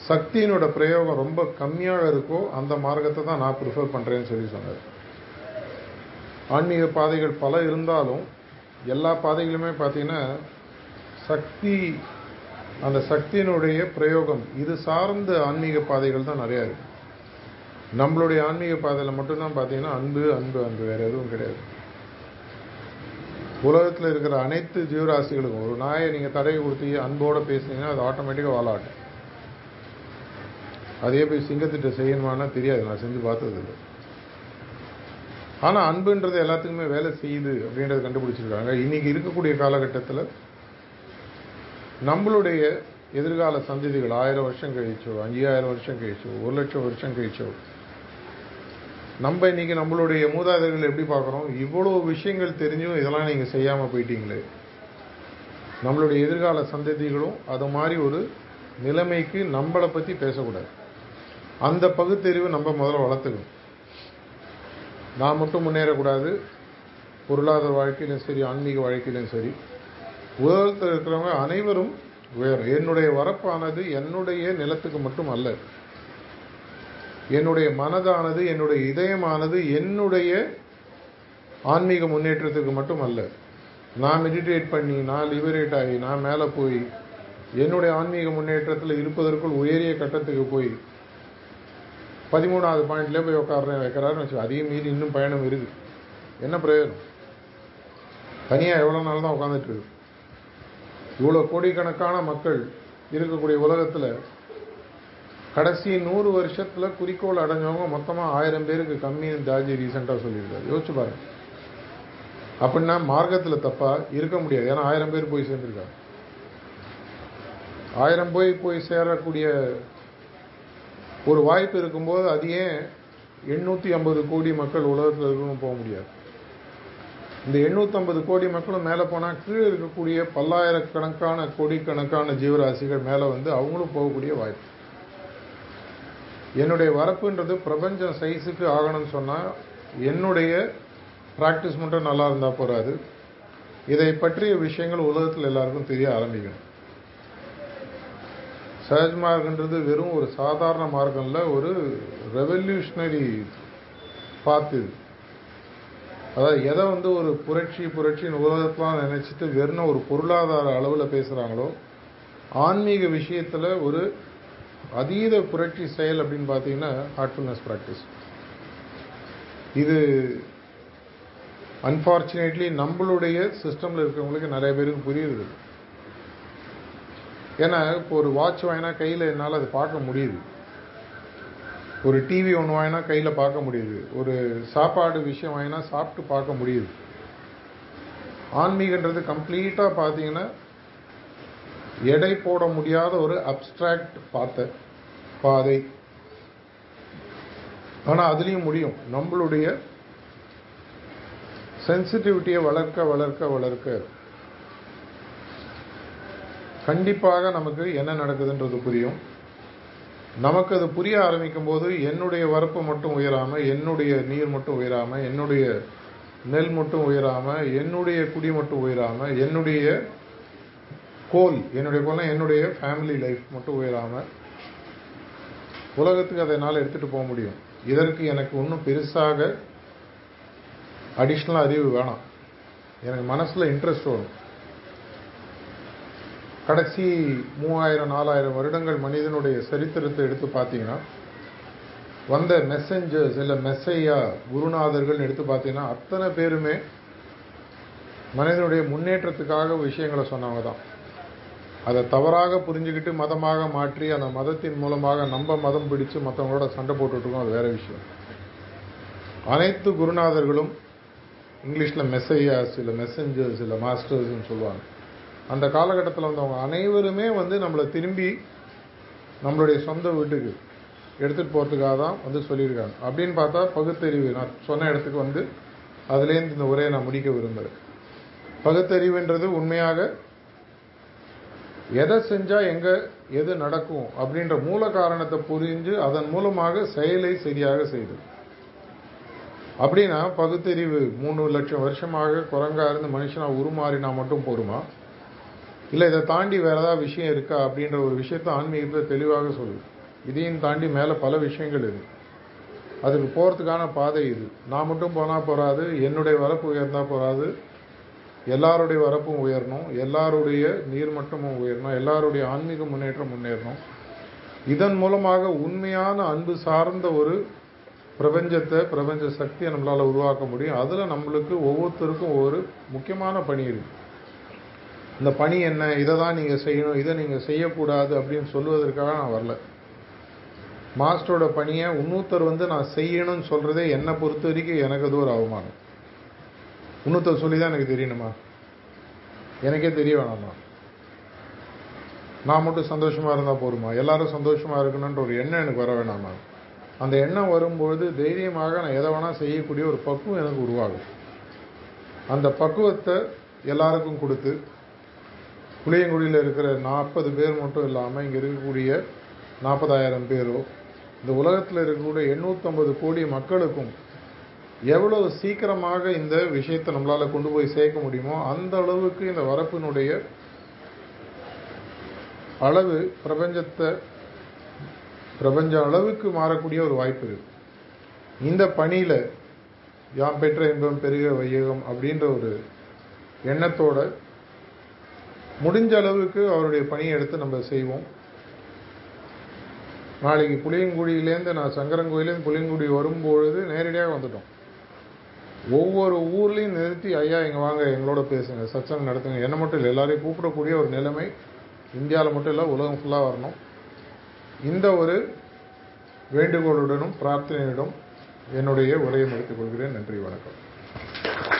சக்தியினோட பிரயோகம் ரொம்ப கம்மியாக இருக்கோ அந்த மார்க்கத்தை தான் நான் ப்ரிஃபர் பண்ணுறேன்னு சொல்லி சொன்னார். ஆன்மீக பாதைகள் பல இருந்தாலும் எல்லா பாதைகளுமே பார்த்தீங்கன்னா சக்தி அந்த சக்தியினுடைய பிரயோகம் இது சார்ந்த ஆன்மீக பாதைகள் தான் நிறையா இருக்கு. நம்மளுடைய ஆன்மீக பாதையில் மட்டும்தான் பார்த்தீங்கன்னா அன்பு அன்பு அன்பு வேறு எதுவும் கிடையாது. உலகத்தில் இருக்கிற அனைத்து ஜீவராசிகளுக்கும் ஒரு நாயை நீங்கள் தடவை கொடுத்து அன்போடு பேசுனீங்கன்னா அது ஆட்டோமேட்டிக்காக வாழாட்டும் அதே போய் சிங்கத்திட்ட செய்யணுமானா தெரியாது. நான் செஞ்சு பார்த்தது இல்லை. ஆனால் அன்புன்றது எல்லாத்துக்குமே வேலை செய்யுது அப்படின்றத கண்டுபிடிச்சிருக்காங்க. இன்னைக்கு இருக்கக்கூடிய காலகட்டத்தில் நம்மளுடைய எதிர்கால சந்ததிகள் ஆயிரம் வருஷம் கழிச்சோ அஞ்சாயிரம் வருஷம் கழிச்சோ ஒரு லட்சம் வருஷம் கழிச்சோ நம்ம இன்னைக்கு நம்மளுடைய மூதாதையர்கள் எப்படி பார்க்குறோம்? இவ்வளோ விஷயங்கள் தெரிஞ்சும் இதெல்லாம் நீங்கள் செய்யாமல் போயிட்டீங்களே. நம்மளுடைய எதிர்கால சந்ததிகளும் அது மாதிரி ஒரு நிலைமைக்கு நம்மளை பற்றி பேசக்கூடாது. அந்த பகுத்தறிவு நம்ம முதல்ல வளர்த்துக்கணும். நான் மட்டும் முன்னேறக்கூடாது. பொருளாதார வாழ்க்கையிலும் சரி ஆன்மீக வாழ்க்கையிலும் சரி. உலகத்தில் இருக்கிறவங்க அனைவரும் உயரும் என்னுடைய வரப்பானது என்னுடைய நிலத்துக்கு மட்டும் அல்ல. என்னுடைய மனதானது என்னுடைய இதயமானது என்னுடைய ஆன்மீக முன்னேற்றத்துக்கு மட்டும் அல்ல. நான் மெடிடேட் பண்ணி நான் லிபரேட் ஆகி நான் மேலே போய் என்னுடைய ஆன்மீக முன்னேற்றத்தில் இருப்பதற்குள் உயரிய கட்டத்துக்கு போய் பதிமூணாவது பாயிண்ட்லேயே போய் உட்கார வைக்கிறாருன்னு வச்சு அதையும் மீறி இன்னும் பயணம் இருக்குது. என்ன பிரயோஜனம்? தனியாக எவ்வளோ நாள் தான் உட்காந்துட்டு இருக்கு? இவ்வளோ கோடிக்கணக்கான மக்கள் இருக்கக்கூடிய உலகத்தில் கடைசி நூறு வருஷத்தில் குறிக்கோள் அடைஞ்சவங்க மொத்தமாக ஆயிரம் பேருக்கு கம்மின்னு தாஜி ரீசெண்டாக சொல்லியிருக்காரு. யோசிச்சு பாருங்க. அப்படின்னா மார்க்கத்தில் தப்பாக இருக்க முடியாது. ஏன்னா ஆயிரம் பேர் போய் சேர்ந்துருக்காங்க. ஆயிரம் போய் போய் சேரக்கூடிய ஒரு வாய்ப்பு இருக்கும்போது அது ஏன் எண்ணூற்றி ஐம்பது கோடி மக்கள் உலகத்தில் இருக்கணும் போக முடியாது? இந்த எண்ணூற்றம்பது கோடி மக்களும் மேலே போனால் கீழே இருக்கக்கூடிய பல்லாயிரக்கணக்கான கோடிக்கணக்கான ஜீவராசிகள் மேலே வந்து அவங்களும் போகக்கூடிய வாய்ப்பு. என்னுடைய வரப்புன்றது பிரபஞ்சம் சைஸுக்கு ஆகணும்னு சொன்னால் என்னுடைய ப்ராக்டிஸ் மட்டும் நல்லா இருந்தால் போகாது இதை பற்றிய விஷயங்கள் உலகத்தில் எல்லாருக்கும் தெரிய ஆரம்பிக்கணும். சஹஜ் மார்க்ன்றது வெறும் ஒரு சாதாரண மார்க்கம் இல்லை ஒரு ரெவல்யூஷனரி பாத்து இது. அதாவது எதை வந்து ஒரு புரட்சி புரட்சின்னு உலகத்தெலாம் நினச்சிட்டு வெறும் ஒரு பொருளாதார அளவில் பேசுகிறாங்களோ ஆன்மீக விஷயத்தில் ஒரு அதீத புரட்சி செயல் அப்படின்னு பார்த்தீங்கன்னா ஹார்ட்ஃபுல்னஸ் ப்ராக்டிஸ் இது அன்ஃபார்ச்சுனேட்லி நம்மளுடைய சிஸ்டமில் இருக்கிறவங்களுக்கு நிறைய பேருக்கு புரியுது. ஏன்னா இப்போ ஒரு வாட்ச் வாங்கினா கையில் என்னால் அது பார்க்க முடியுது. ஒரு டிவி ஒன்று வாங்கினா கையில் பார்க்க முடியுது. ஒரு சாப்பாடு விஷயம் வாங்கினா சாப்பிட்டு பார்க்க முடியுது. ஆன்மீகன்றது கம்ப்ளீட்டாக பார்த்தீங்கன்னா எடை போட முடியாத ஒரு அப்ட்ராக்ட் பார்த்த பாதை. ஆனால் அதுலேயும் முடியும். நம்மளுடைய சென்சிட்டிவிட்டியை வளர்க்க வளர்க்க வளர்க்க. கண்டிப்பாக நமக்கு என்ன நடக்குதுன்றது புரியும். நமக்கு அது புரிய ஆரம்பிக்கும் போது என்னுடைய வரப்பு மட்டும் உயராமல் என்னுடைய நீர் மட்டும் உயராமல் என்னுடைய நெல் மட்டும் உயராமல் என்னுடைய குடி மட்டும் உயராமல் என்னுடைய கோல் என்னுடைய கோல்னால் என்னுடைய ஃபேமிலி லைஃப் மட்டும் உயராமல் உலகத்துக்கு அதை என்னால் எடுத்துகிட்டு போக முடியும். இதற்கு எனக்கு இன்னும் பெருசாக அடிஷ்னல் அறிவு வேணாம். எனக்கு மனசில் இன்ட்ரெஸ்ட் வரும். கடைசி மூவாயிரம் நாலாயிரம் வருடங்கள் மனிதனுடைய சரித்திரத்தை எடுத்து பார்த்தீங்கன்னா வந்த மெசஞ்சர்ஸ் இல்லை மெஸ்ஸையா குருநாதர்கள்னு எடுத்து பார்த்தீங்கன்னா அத்தனை பேருமே மனிதனுடைய முன்னேற்றத்துக்காக விஷயங்களை சொன்னவங்க தான். அதை தவறாக புரிஞ்சுக்கிட்டு மதமாக மாற்றி அந்த மதத்தின் மூலமாக நம்ம மதம் பிடிச்சு மற்றவங்களோட சண்டை போட்டுட்ருக்கோம் அது வேற விஷயம். அனைத்து குருநாதர்களும் இங்கிலீஷில் மெஸ்ஸையாஸ் இல்லை மெசஞ்சர்ஸ் இல்லை மாஸ்டர்ஸ்ன்னு சொல்லுவாங்க. அந்த காலகட்டத்தில் வந்தவங்க அனைவருமே வந்து நம்மளை திரும்பி நம்மளுடைய சொந்த வீட்டுக்கு எடுத்துகிட்டு போகிறதுக்காக தான் வந்து சொல்லியிருக்காங்க. அப்படின்னு பார்த்தா பகுத்தறிவு நான் சொன்ன இடத்துக்கு வந்து அதுலேருந்து இந்த உரையை நான் முடிக்க விரும்புகிறேன் பகுத்தறிவுன்றது உண்மையாக எதை செஞ்சால் எங்கே எது நடக்கும் அப்படின்ற மூல காரணத்தை புரிஞ்சு அதன் மூலமாக செயலை சரியாக செய்து அப்படின்னா பகுத்தறிவு மூணு லட்சம் வருஷமாக குரங்கா இருந்து மனுஷனாக உருமாறினா மட்டும் போருமா இல்லை இதை தாண்டி வேற ஏதாவது விஷயம் இருக்கா அப்படின்ற ஒரு விஷயத்த ஆன்மீகத்தை தெளிவாக சொல்லுது. இதையும் தாண்டி மேலே பல விஷயங்கள் இருக்குது அதுக்கு போகிறதுக்கான பாதை இது. நான் மட்டும் போனால் போகாது என்னுடைய வரப்பு உயர்ந்தால் போகாது எல்லாருடைய வரப்பும் உயரணும் எல்லாருடைய நீர்மட்டமும் உயரணும் எல்லாருடைய ஆன்மீக முன்னேற்றம் முன்னேறணும். இதன் மூலமாக உண்மையான அன்பு சார்ந்த ஒரு பிரபஞ்சத்தை பிரபஞ்ச சக்தியை நம்மளால் உருவாக்க முடியும். அதில் நம்மளுக்கு ஒவ்வொருத்தருக்கும் ஒவ்வொரு முக்கியமான பணி இருக்குது இந்த பணி என்ன இதை தான் நீங்கள் செய்யணும் இதை நீங்கள் செய்யக்கூடாது அப்படின்னு சொல்லுவதற்காக நான் வரல. மாஸ்டரோட பணியை இன்னொருத்தர் வந்து நான் செய்யணும்னு சொல்கிறதே என்னை பொறுத்த வரைக்கும் எனக்கு அது ஒரு அவமானம். இன்னொருத்தர் சொல்லி தான் எனக்கு தெரியணுமா? எனக்கே தெரிய வேணாமா? நான் மட்டும் சந்தோஷமாக இருந்தால் போருமா எல்லாரும் சந்தோஷமாக இருக்கணுன்ற ஒரு எண்ணம் எனக்கு வர வேணாமா? அந்த எண்ணம் வரும்பொழுது தைரியமாக நான் எதை வேணால் செய்யக்கூடிய ஒரு பக்குவம் எனக்கு உருவாகும். அந்த பக்குவத்தை எல்லாருக்கும் கொடுத்து புளியங்குடியில் இருக்கிற நாற்பது பேர் மட்டும் இல்லாமல் இங்கே இருக்கக்கூடிய நாற்பதாயிரம் பேரோ இந்த உலகத்தில் இருக்கக்கூடிய எண்ணூற்றம்பது கோடி மக்களுக்கும் எவ்வளவு சீக்கிரமாக இந்த விஷயத்தை நம்மளால் கொண்டு போய் சேர்க்க முடியுமோ அந்த அளவுக்கு இந்த வரப்பினுடைய அளவு பிரபஞ்சத்தை பிரபஞ்ச அளவுக்கு மாறக்கூடிய ஒரு வாய்ப்பு இருக்கு. இந்த பணியில் யாம் பெற்ற இன்பம் பெருக வையகம் அப்படின்ற ஒரு எண்ணத்தோட முடிஞ்ச அளவுக்கு அவருடைய பணியை எடுத்து நம்ம செய்வோம். நாளைக்கு புளியங்குடியிலேருந்து நான் சங்கரங்கோயிலேருந்து புளியங்குடி வரும்பொழுது நேரடியாக வந்துட்டோம். ஒவ்வொரு ஊர்லேயும் நிறுத்தி ஐயா இங்கே வாங்க எங்களோட பேசுங்க சச்சங்க நடத்துங்க. என்ன மட்டும் இல்லை எல்லாரையும் கூப்பிடக்கூடிய ஒரு நிலைமை இந்தியாவில் மட்டும் இல்லை உலகம் ஃபுல்லாக வரணும். இந்த ஒரு வேண்டுகோளுடனும் பிரார்த்தனையுடன் என்னுடைய உரையை முடித்துக் கொள்கிறேன். நன்றி வணக்கம்.